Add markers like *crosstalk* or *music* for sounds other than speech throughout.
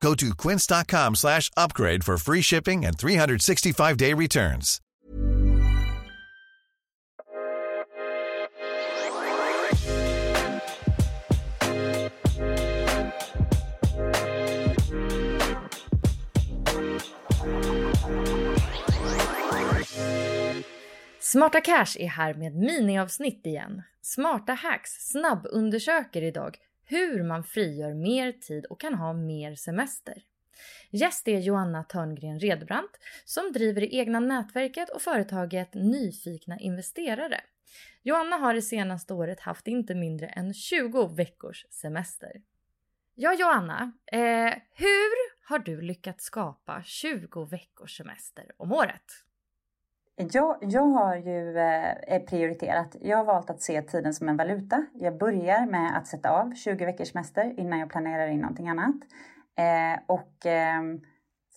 Go to quince.com slash upgrade for free shipping and 365-day returns. Smarta Cash är här med miniavsnitt igen. Smarta Hacks snabbundersöker idag hur man frigör mer tid och kan ha mer semester. Gäst är Joanna Törngren Redbrant som driver det egna nätverket och företaget Nyfikna investerare. Joanna har det senaste året haft inte mindre än 20 veckors semester. Ja, Joanna, eh, hur har du lyckats skapa 20 veckors semester om året? Jag, jag har ju eh, eh, prioriterat. Jag har valt att se tiden som en valuta. Jag börjar med att sätta av 20 veckors semester innan jag planerar in någonting annat. Eh, och eh,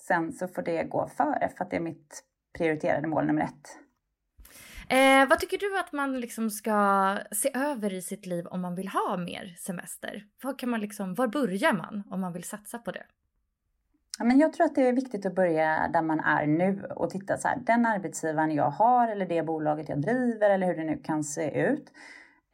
sen så får det gå före för att det är mitt prioriterade mål nummer ett. Eh, vad tycker du att man liksom ska se över i sitt liv om man vill ha mer semester? Var, kan man liksom, var börjar man om man vill satsa på det? Ja, men jag tror att det är viktigt att börja där man är nu och titta så här, den arbetsgivaren jag har eller det bolaget jag driver eller hur det nu kan se ut.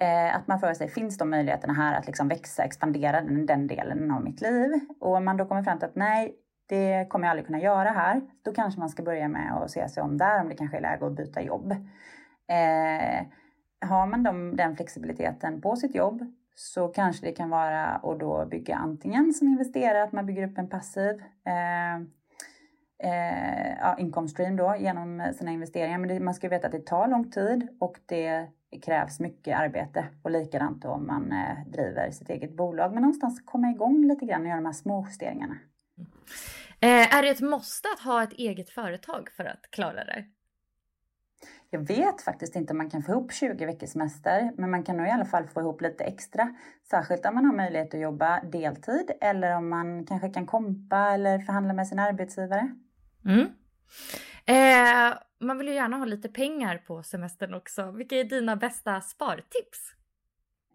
Eh, att man frågar sig, finns de möjligheterna här att liksom växa, expandera den, den delen av mitt liv? Och om man då kommer fram till att nej, det kommer jag aldrig kunna göra här. Då kanske man ska börja med att se sig om där, om det kanske är läge att byta jobb. Eh, har man de, den flexibiliteten på sitt jobb så kanske det kan vara att då bygga antingen som investerare, att man bygger upp en passiv eh, eh, ja, inkomststream då genom sina investeringar. Men det, man ska veta att det tar lång tid och det krävs mycket arbete. Och likadant om man eh, driver sitt eget bolag. Men någonstans komma igång lite grann och göra de här små justeringarna. Mm. Eh, är det ett måste att ha ett eget företag för att klara det? Jag vet faktiskt inte om man kan få ihop 20 veckors semester, men man kan nog i alla fall få ihop lite extra. Särskilt om man har möjlighet att jobba deltid eller om man kanske kan kompa eller förhandla med sin arbetsgivare. Mm. Eh, man vill ju gärna ha lite pengar på semestern också. Vilka är dina bästa spartips?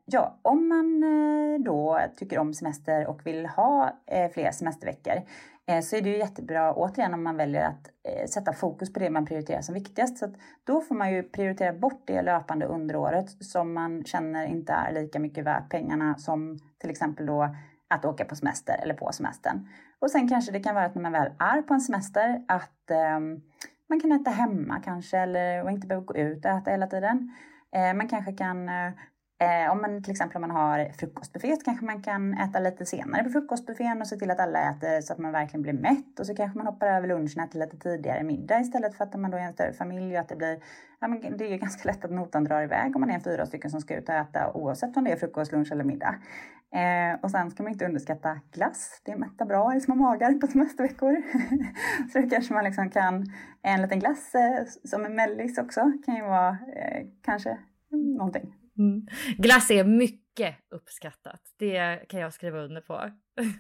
Ja, om man eh, då tycker om semester och vill ha eh, fler semesterveckor Eh, så är det ju jättebra, återigen, om man väljer att eh, sätta fokus på det man prioriterar som viktigast. Så då får man ju prioritera bort det löpande under året som man känner inte är lika mycket värt pengarna som till exempel då att åka på semester eller på semestern. Och sen kanske det kan vara att när man väl är på en semester att eh, man kan äta hemma kanske eller och inte behöver gå ut och äta hela tiden. Eh, man kanske kan eh, Eh, om man till exempel om man har frukostbuffé så kanske man kan äta lite senare på frukostbuffén och se till att alla äter så att man verkligen blir mätt och så kanske man hoppar över lunchen och äter lite tidigare middag istället för att man då är en större familj och att det blir, ja men det är ju ganska lätt att notan drar iväg om man är fyra stycken som ska ut och äta oavsett om det är frukost, lunch eller middag. Eh, och sen ska man inte underskatta glass. Det mättar bra i små magar på semesterveckor. *laughs* så då kanske man liksom kan, en liten glass eh, som en mellis också kan ju vara eh, kanske någonting Mm. Glass är mycket uppskattat. Det kan jag skriva under på.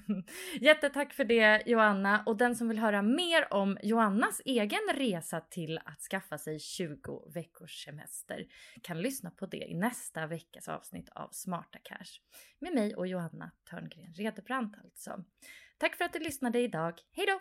*laughs* Jättetack för det Joanna och den som vill höra mer om Joannas egen resa till att skaffa sig 20 veckors semester kan lyssna på det i nästa veckas avsnitt av Smarta Cash. Med mig och Joanna Törngren Redebrant alltså. Tack för att du lyssnade idag. Hej då!